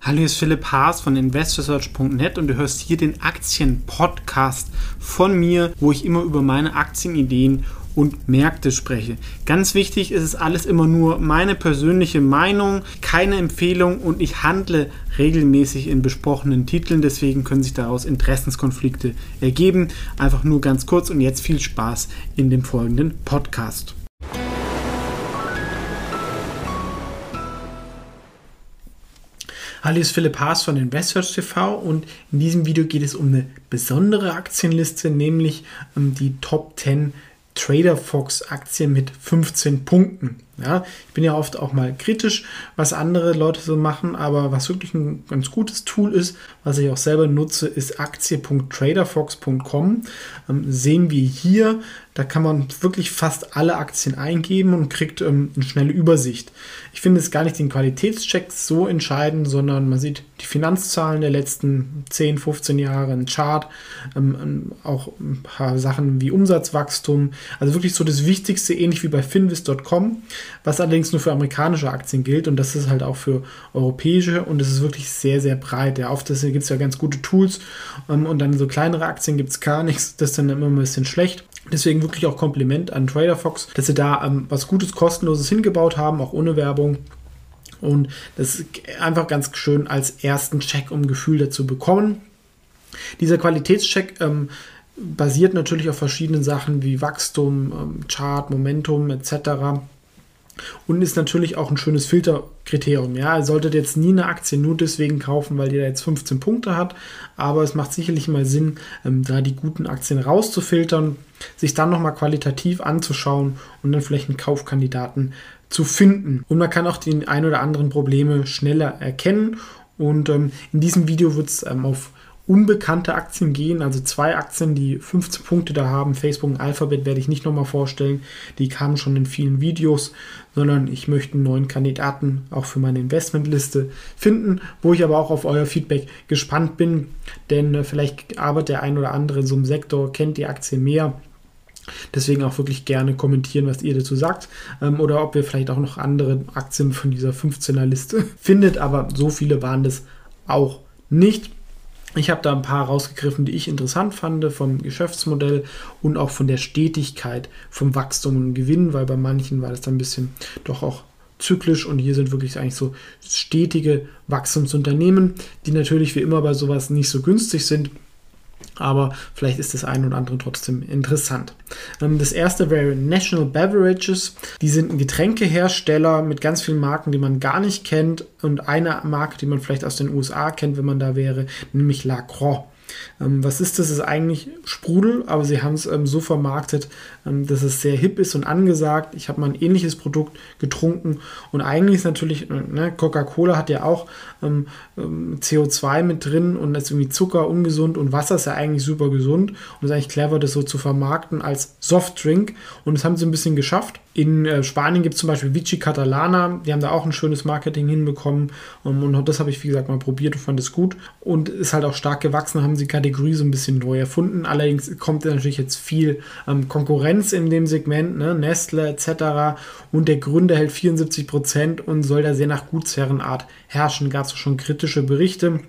Hallo, hier ist Philipp Haas von investorsearch.net und du hörst hier den Aktien-Podcast von mir, wo ich immer über meine Aktienideen und Märkte spreche. Ganz wichtig ist es alles immer nur meine persönliche Meinung, keine Empfehlung und ich handle regelmäßig in besprochenen Titeln, deswegen können sich daraus Interessenskonflikte ergeben. Einfach nur ganz kurz und jetzt viel Spaß in dem folgenden Podcast. Hallo, hier ist Philipp Haas von Investors TV und in diesem Video geht es um eine besondere Aktienliste, nämlich um die Top 10 Trader Fox Aktien mit 15 Punkten. Ja, ich bin ja oft auch mal kritisch, was andere Leute so machen, aber was wirklich ein ganz gutes Tool ist, was ich auch selber nutze, ist aktie.traderfox.com. Ähm, sehen wir hier, da kann man wirklich fast alle Aktien eingeben und kriegt ähm, eine schnelle Übersicht. Ich finde es gar nicht den Qualitätscheck so entscheidend, sondern man sieht die Finanzzahlen der letzten 10, 15 Jahre, ein Chart, ähm, ähm, auch ein paar Sachen wie Umsatzwachstum. Also wirklich so das Wichtigste, ähnlich wie bei finvis.com was allerdings nur für amerikanische Aktien gilt und das ist halt auch für europäische und es ist wirklich sehr, sehr breit. Ja, das gibt es ja ganz gute Tools ähm, und dann so kleinere Aktien gibt es gar nichts, das ist dann immer ein bisschen schlecht. Deswegen wirklich auch Kompliment an TraderFox, dass sie da ähm, was Gutes, Kostenloses hingebaut haben, auch ohne Werbung. Und das ist einfach ganz schön als ersten Check, um Gefühl dazu bekommen. Dieser Qualitätscheck ähm, basiert natürlich auf verschiedenen Sachen wie Wachstum, ähm, Chart, Momentum etc. Und ist natürlich auch ein schönes Filterkriterium. Ja, ihr solltet jetzt nie eine Aktie nur deswegen kaufen, weil die da jetzt 15 Punkte hat. Aber es macht sicherlich mal Sinn, ähm, da die guten Aktien rauszufiltern, sich dann nochmal qualitativ anzuschauen und dann vielleicht einen Kaufkandidaten zu finden. Und man kann auch die ein oder anderen Probleme schneller erkennen. Und ähm, in diesem Video wird es ähm, auf unbekannte Aktien gehen, also zwei Aktien, die 15 Punkte da haben. Facebook und Alphabet werde ich nicht nochmal vorstellen, die kamen schon in vielen Videos, sondern ich möchte einen neuen Kandidaten auch für meine Investmentliste finden, wo ich aber auch auf euer Feedback gespannt bin, denn äh, vielleicht arbeitet der ein oder andere in so einem Sektor, kennt die Aktie mehr. Deswegen auch wirklich gerne kommentieren, was ihr dazu sagt. Ähm, oder ob ihr vielleicht auch noch andere Aktien von dieser 15er Liste findet. Aber so viele waren das auch nicht. Ich habe da ein paar rausgegriffen, die ich interessant fand vom Geschäftsmodell und auch von der Stetigkeit vom Wachstum und Gewinn, weil bei manchen war das dann ein bisschen doch auch zyklisch und hier sind wirklich eigentlich so stetige Wachstumsunternehmen, die natürlich wie immer bei sowas nicht so günstig sind aber vielleicht ist das ein oder andere trotzdem interessant. Ähm, das erste wäre National Beverages. Die sind ein Getränkehersteller mit ganz vielen Marken, die man gar nicht kennt und eine Marke, die man vielleicht aus den USA kennt, wenn man da wäre, nämlich La Croix. Ähm, was ist das? Das ist eigentlich Sprudel, aber sie haben es ähm, so vermarktet, ähm, dass es sehr hip ist und angesagt. Ich habe mal ein ähnliches Produkt getrunken und eigentlich ist natürlich, äh, ne, Coca-Cola hat ja auch ähm, ähm CO2 mit drin und ist irgendwie Zucker ungesund und Wasser ist ja eigentlich super gesund und es ist eigentlich clever, das so zu vermarkten als Softdrink und das haben sie ein bisschen geschafft. In äh, Spanien gibt es zum Beispiel Vichy Catalana, die haben da auch ein schönes Marketing hinbekommen und das habe ich, wie gesagt, mal probiert und fand es gut und ist halt auch stark gewachsen, haben sie die Kategorie so ein bisschen neu erfunden. Allerdings kommt natürlich jetzt viel ähm, Konkurrenz in dem Segment, ne? Nestle etc. Und der Gründer hält 74 Prozent und soll da sehr nach Gutsherrenart herrschen. Gab es schon kritische Berichte.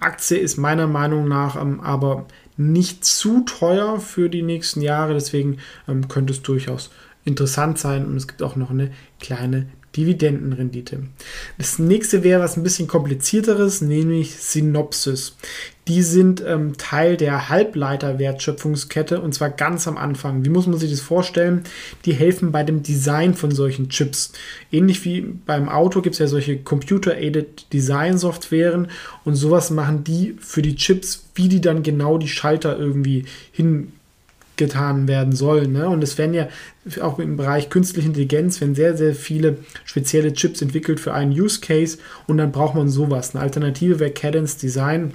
Aktie ist meiner Meinung nach ähm, aber nicht zu teuer für die nächsten Jahre, deswegen ähm, könnte es durchaus interessant sein und es gibt auch noch eine kleine Dividendenrendite. Das nächste wäre was ein bisschen komplizierteres, nämlich Synopsis. Die sind ähm, Teil der Halbleiterwertschöpfungskette und zwar ganz am Anfang. Wie muss man sich das vorstellen? Die helfen bei dem Design von solchen Chips. Ähnlich wie beim Auto gibt es ja solche Computer-Aided Design-Softwaren und sowas machen die für die Chips, wie die dann genau die Schalter irgendwie hin getan werden sollen. Ne? Und es werden ja auch im Bereich künstliche Intelligenz werden sehr, sehr viele spezielle Chips entwickelt für einen Use Case und dann braucht man sowas. Eine Alternative wäre Cadence Design.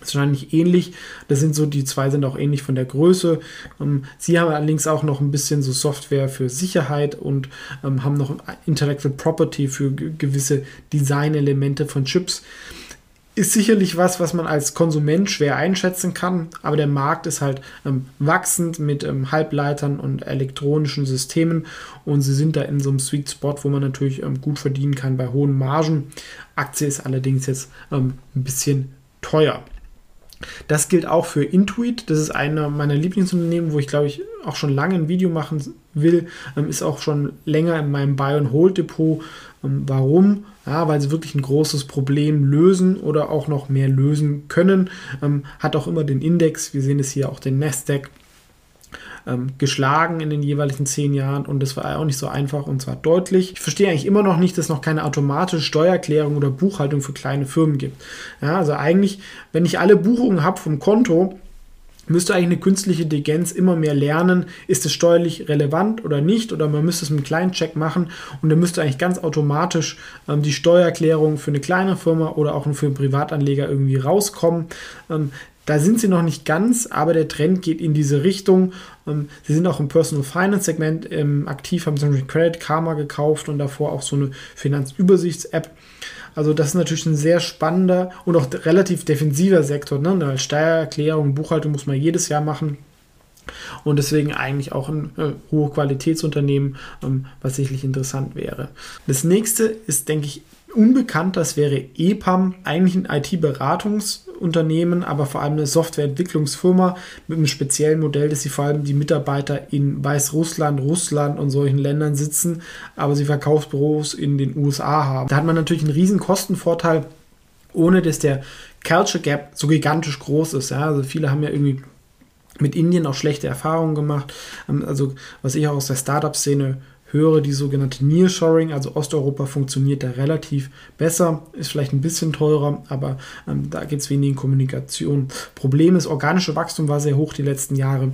Das ist wahrscheinlich ähnlich. Das sind so, die zwei sind auch ähnlich von der Größe. Ähm, sie haben allerdings auch noch ein bisschen so Software für Sicherheit und ähm, haben noch Intellectual Property für gewisse Designelemente von Chips ist sicherlich was, was man als Konsument schwer einschätzen kann, aber der Markt ist halt ähm, wachsend mit ähm, Halbleitern und elektronischen Systemen und sie sind da in so einem Sweet Spot, wo man natürlich ähm, gut verdienen kann bei hohen Margen. Aktie ist allerdings jetzt ähm, ein bisschen teuer. Das gilt auch für Intuit. Das ist einer meiner Lieblingsunternehmen, wo ich glaube ich auch schon lange ein Video machen will. Ähm, ist auch schon länger in meinem Buy and Hold Depot. Ähm, warum? Ja, weil sie wirklich ein großes Problem lösen oder auch noch mehr lösen können. Ähm, hat auch immer den Index. Wir sehen es hier auch den Nasdaq ähm, geschlagen in den jeweiligen zehn Jahren und das war auch nicht so einfach und zwar deutlich. Ich verstehe eigentlich immer noch nicht, dass es noch keine automatische Steuererklärung oder Buchhaltung für kleine Firmen gibt. Ja, also eigentlich, wenn ich alle Buchungen habe vom Konto, müsste eigentlich eine künstliche Intelligenz immer mehr lernen, ist es steuerlich relevant oder nicht, oder man müsste es mit einem kleinen Check machen und dann müsste eigentlich ganz automatisch ähm, die Steuererklärung für eine kleine Firma oder auch für einen Privatanleger irgendwie rauskommen. Ähm, da sind sie noch nicht ganz, aber der Trend geht in diese Richtung. Ähm, sie sind auch im Personal Finance Segment ähm, aktiv, haben zum Beispiel Credit Karma gekauft und davor auch so eine Finanzübersichts-App. Also das ist natürlich ein sehr spannender und auch relativ defensiver Sektor. Ne? Eine Steuererklärung, Buchhaltung muss man jedes Jahr machen. Und deswegen eigentlich auch ein äh, hohe Qualitätsunternehmen, ähm, was sicherlich interessant wäre. Das nächste ist, denke ich, unbekannt. Das wäre EPAM, eigentlich ein IT-Beratungsunternehmen, aber vor allem eine Softwareentwicklungsfirma mit einem speziellen Modell, dass sie vor allem die Mitarbeiter in Weißrussland, Russland und solchen Ländern sitzen, aber sie Verkaufsbüros in den USA haben. Da hat man natürlich einen riesen Kostenvorteil, ohne dass der Culture Gap so gigantisch groß ist. Ja? Also viele haben ja irgendwie mit Indien auch schlechte Erfahrungen gemacht. Ähm, also was ich auch aus der Startup-Szene höre, die sogenannte Nearshoring, also Osteuropa funktioniert da relativ besser, ist vielleicht ein bisschen teurer, aber ähm, da geht es wenig in Kommunikation. Problem ist, organische Wachstum war sehr hoch die letzten Jahre,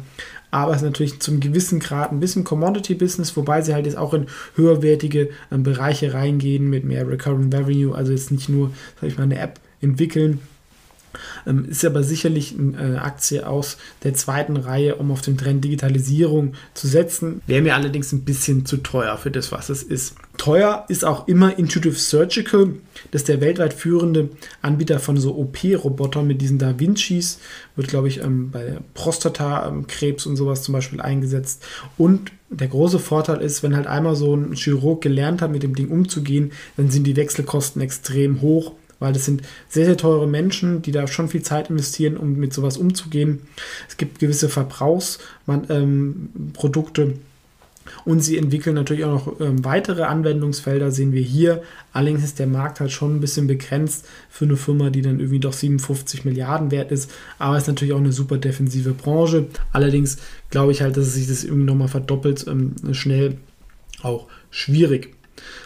aber es ist natürlich zum gewissen Grad ein bisschen Commodity-Business, wobei sie halt jetzt auch in höherwertige ähm, Bereiche reingehen mit mehr Recurring Revenue, also jetzt nicht nur, sag ich mal, eine App entwickeln, ähm, ist aber sicherlich eine Aktie aus der zweiten Reihe, um auf den Trend Digitalisierung zu setzen. Wäre mir allerdings ein bisschen zu teuer für das, was es ist. Teuer ist auch immer Intuitive Surgical. Das ist der weltweit führende Anbieter von so OP-Robotern mit diesen Da Vincis. Wird, glaube ich, ähm, bei Prostatakrebs und sowas zum Beispiel eingesetzt. Und der große Vorteil ist, wenn halt einmal so ein Chirurg gelernt hat, mit dem Ding umzugehen, dann sind die Wechselkosten extrem hoch weil das sind sehr, sehr teure Menschen, die da schon viel Zeit investieren, um mit sowas umzugehen. Es gibt gewisse Verbrauchsprodukte. Ähm, und sie entwickeln natürlich auch noch ähm, weitere Anwendungsfelder, sehen wir hier. Allerdings ist der Markt halt schon ein bisschen begrenzt für eine Firma, die dann irgendwie doch 57 Milliarden wert ist. Aber es ist natürlich auch eine super defensive Branche. Allerdings glaube ich halt, dass sich das irgendwie nochmal verdoppelt, ähm, schnell auch schwierig.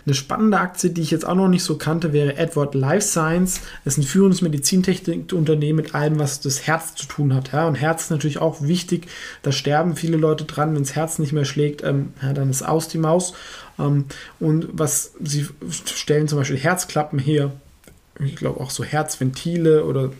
Eine spannende Aktie, die ich jetzt auch noch nicht so kannte, wäre Edward Life Science. Es ist ein führendes Medizintechnikunternehmen mit allem, was das Herz zu tun hat. Ja, und Herz ist natürlich auch wichtig. Da sterben viele Leute dran. Wenn das Herz nicht mehr schlägt, ähm, ja, dann ist aus die Maus. Ähm, und was sie stellen zum Beispiel Herzklappen her. Ich glaube auch so Herzventile oder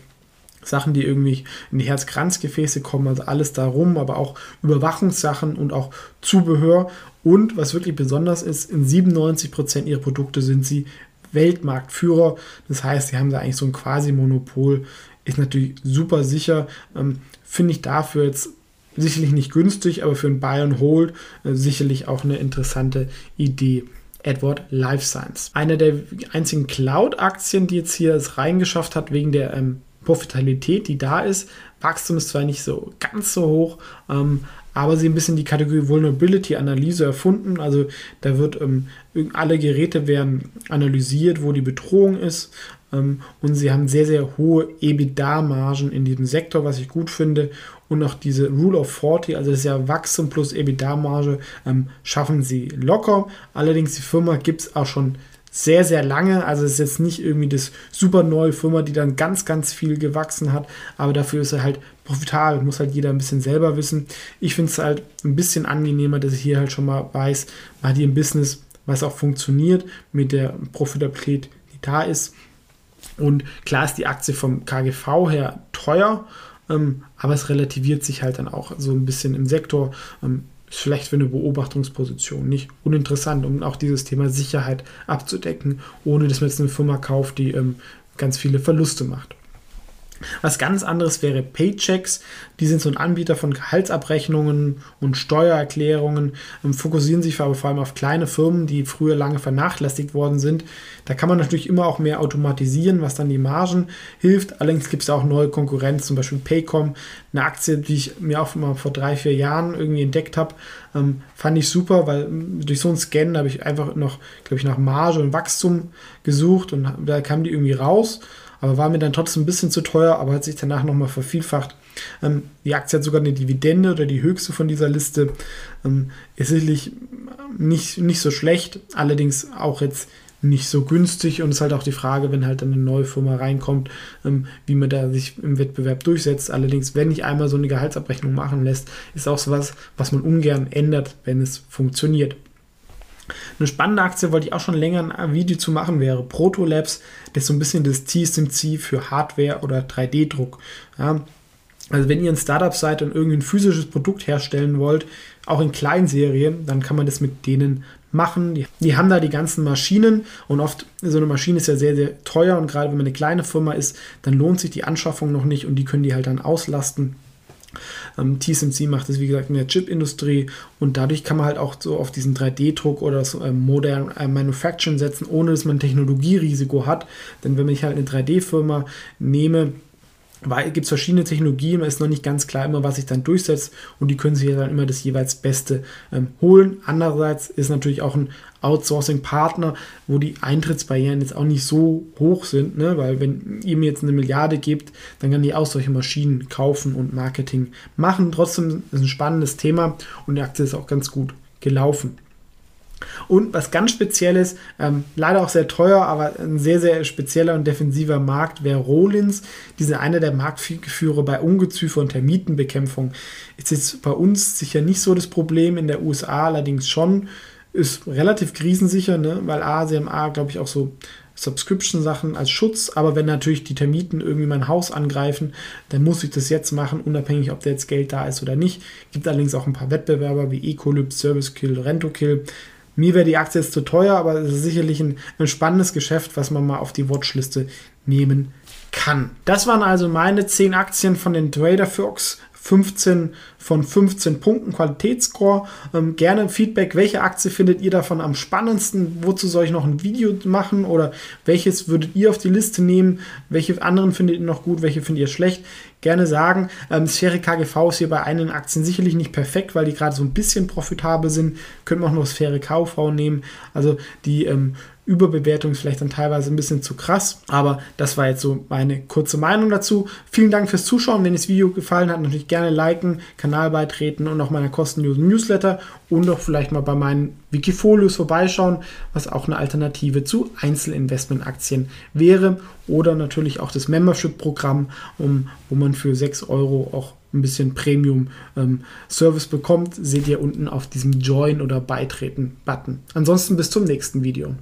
Sachen, die irgendwie in die Herzkranzgefäße kommen, also alles darum, aber auch Überwachungssachen und auch Zubehör. Und was wirklich besonders ist, in 97% ihrer Produkte sind sie Weltmarktführer. Das heißt, sie haben da eigentlich so ein Quasi-Monopol. Ist natürlich super sicher. Ähm, Finde ich dafür jetzt sicherlich nicht günstig, aber für ein Buy and Hold äh, sicherlich auch eine interessante Idee. Edward Life Science. Eine der einzigen Cloud-Aktien, die jetzt hier es reingeschafft hat, wegen der ähm, Profitabilität, die da ist. Wachstum ist zwar nicht so ganz so hoch, ähm, aber sie ein bisschen die Kategorie Vulnerability Analyse erfunden. Also da wird ähm, alle Geräte werden analysiert, wo die Bedrohung ist. Ähm, und sie haben sehr, sehr hohe EBITDA-Margen in diesem Sektor, was ich gut finde. Und auch diese Rule of 40, also das ist ja Wachstum plus EBITDA-Marge, ähm, schaffen sie locker. Allerdings die Firma gibt es auch schon sehr, sehr lange. Also es ist jetzt nicht irgendwie das super neue Firma, die dann ganz, ganz viel gewachsen hat, aber dafür ist er halt profitabel, muss halt jeder ein bisschen selber wissen. Ich finde es halt ein bisschen angenehmer, dass ich hier halt schon mal weiß, mal hier ein Business, was auch funktioniert, mit der Profitabilität, die da ist. Und klar ist die Aktie vom KGV her teuer, ähm, aber es relativiert sich halt dann auch so ein bisschen im Sektor. Ähm, ist vielleicht für eine Beobachtungsposition nicht uninteressant, um auch dieses Thema Sicherheit abzudecken, ohne dass man jetzt eine Firma kauft, die ähm, ganz viele Verluste macht. Was ganz anderes wäre Paychecks. Die sind so ein Anbieter von Gehaltsabrechnungen und Steuererklärungen, ähm, fokussieren sich aber vor allem auf kleine Firmen, die früher lange vernachlässigt worden sind. Da kann man natürlich immer auch mehr automatisieren, was dann die Margen hilft. Allerdings gibt es auch neue Konkurrenz, zum Beispiel Paycom, eine Aktie, die ich mir auch mal vor drei, vier Jahren irgendwie entdeckt habe. Ähm, fand ich super, weil ähm, durch so einen Scan habe ich einfach noch, glaube ich, nach Marge und Wachstum gesucht und da kam die irgendwie raus aber war mir dann trotzdem ein bisschen zu teuer, aber hat sich danach nochmal vervielfacht. Ähm, die Aktie hat sogar eine Dividende oder die höchste von dieser Liste. Ähm, ist sicherlich nicht, nicht so schlecht, allerdings auch jetzt nicht so günstig und es ist halt auch die Frage, wenn halt eine neue Firma reinkommt, ähm, wie man da sich im Wettbewerb durchsetzt. Allerdings, wenn ich einmal so eine Gehaltsabrechnung machen lässt, ist auch sowas, was man ungern ändert, wenn es funktioniert. Eine spannende Aktie, wollte ich auch schon länger ein Video zu machen, wäre Protolabs. Das ist so ein bisschen das TSMC für Hardware oder 3D-Druck. Ja, also wenn ihr ein Startup seid und irgendwie ein physisches Produkt herstellen wollt, auch in Kleinserien, dann kann man das mit denen machen. Die, die, haben da die ganzen Maschinen und oft so eine Maschine ist ja sehr, sehr teuer und gerade wenn man eine kleine Firma ist, dann lohnt sich die Anschaffung noch nicht und die können die halt dann auslasten. Ähm, TSMC macht es, wie gesagt, in der Chip-Industrie und dadurch kann man halt auch so auf diesen 3D-Druck oder so ähm, Modern äh, Manufacturing setzen, ohne dass man Technologierisiko hat. Denn wenn ich halt eine 3D-Firma nehme, gibt es verschiedene Technologien, ist noch nicht ganz klar immer, was sich dann durchsetzt und die können sich dann immer das jeweils Beste ähm, holen. Andererseits ist natürlich auch ein Outsourcing-Partner, wo die Eintrittsbarrieren jetzt auch nicht so hoch sind, ne? weil wenn ihr mir jetzt eine Milliarde gebt, dann kann ich auch solche Maschinen kaufen und Marketing machen. Trotzdem ist es ein spannendes Thema und die Aktie ist auch ganz gut gelaufen. Und was ganz Spezielles, ähm, leider auch sehr teuer, aber ein sehr, sehr spezieller und defensiver Markt wäre Rollins. Die sind einer der Marktführer bei Ungeziefer und Termitenbekämpfung. Ist jetzt bei uns sicher nicht so das Problem, in der USA allerdings schon. Ist relativ krisensicher, ne? weil A, sie haben A, glaube ich, auch so Subscription-Sachen als Schutz, aber wenn natürlich die Termiten irgendwie mein Haus angreifen, dann muss ich das jetzt machen, unabhängig, ob da jetzt Geld da ist oder nicht. Gibt allerdings auch ein paar Wettbewerber wie Ecolypt, ServiceKill, RentoKill, mir wäre die Aktie jetzt zu teuer, aber es ist sicherlich ein, ein spannendes Geschäft, was man mal auf die Watchliste nehmen kann. Das waren also meine 10 Aktien von den Trader Fox 15 von 15 Punkten Qualitätsscore. Ähm, gerne Feedback, welche Aktie findet ihr davon am spannendsten? Wozu soll ich noch ein Video machen oder welches würdet ihr auf die Liste nehmen? Welche anderen findet ihr noch gut, welche findet ihr schlecht? Gerne sagen. Ähm, Sphäre KGV ist hier bei einigen Aktien sicherlich nicht perfekt, weil die gerade so ein bisschen profitabel sind. Können wir auch noch Sphäre KV nehmen. Also die ähm, Überbewertung ist vielleicht dann teilweise ein bisschen zu krass, aber das war jetzt so meine kurze Meinung dazu. Vielen Dank fürs Zuschauen. Wenn das Video gefallen hat, natürlich gerne liken, Kanal beitreten und auch meiner kostenlosen Newsletter und auch vielleicht mal bei meinen Wikifolios vorbeischauen, was auch eine Alternative zu Einzelinvestmentaktien wäre oder natürlich auch das Membership-Programm, um, wo man für 6 Euro auch ein bisschen Premium-Service ähm, bekommt, seht ihr unten auf diesem Join oder Beitreten-Button. Ansonsten bis zum nächsten Video.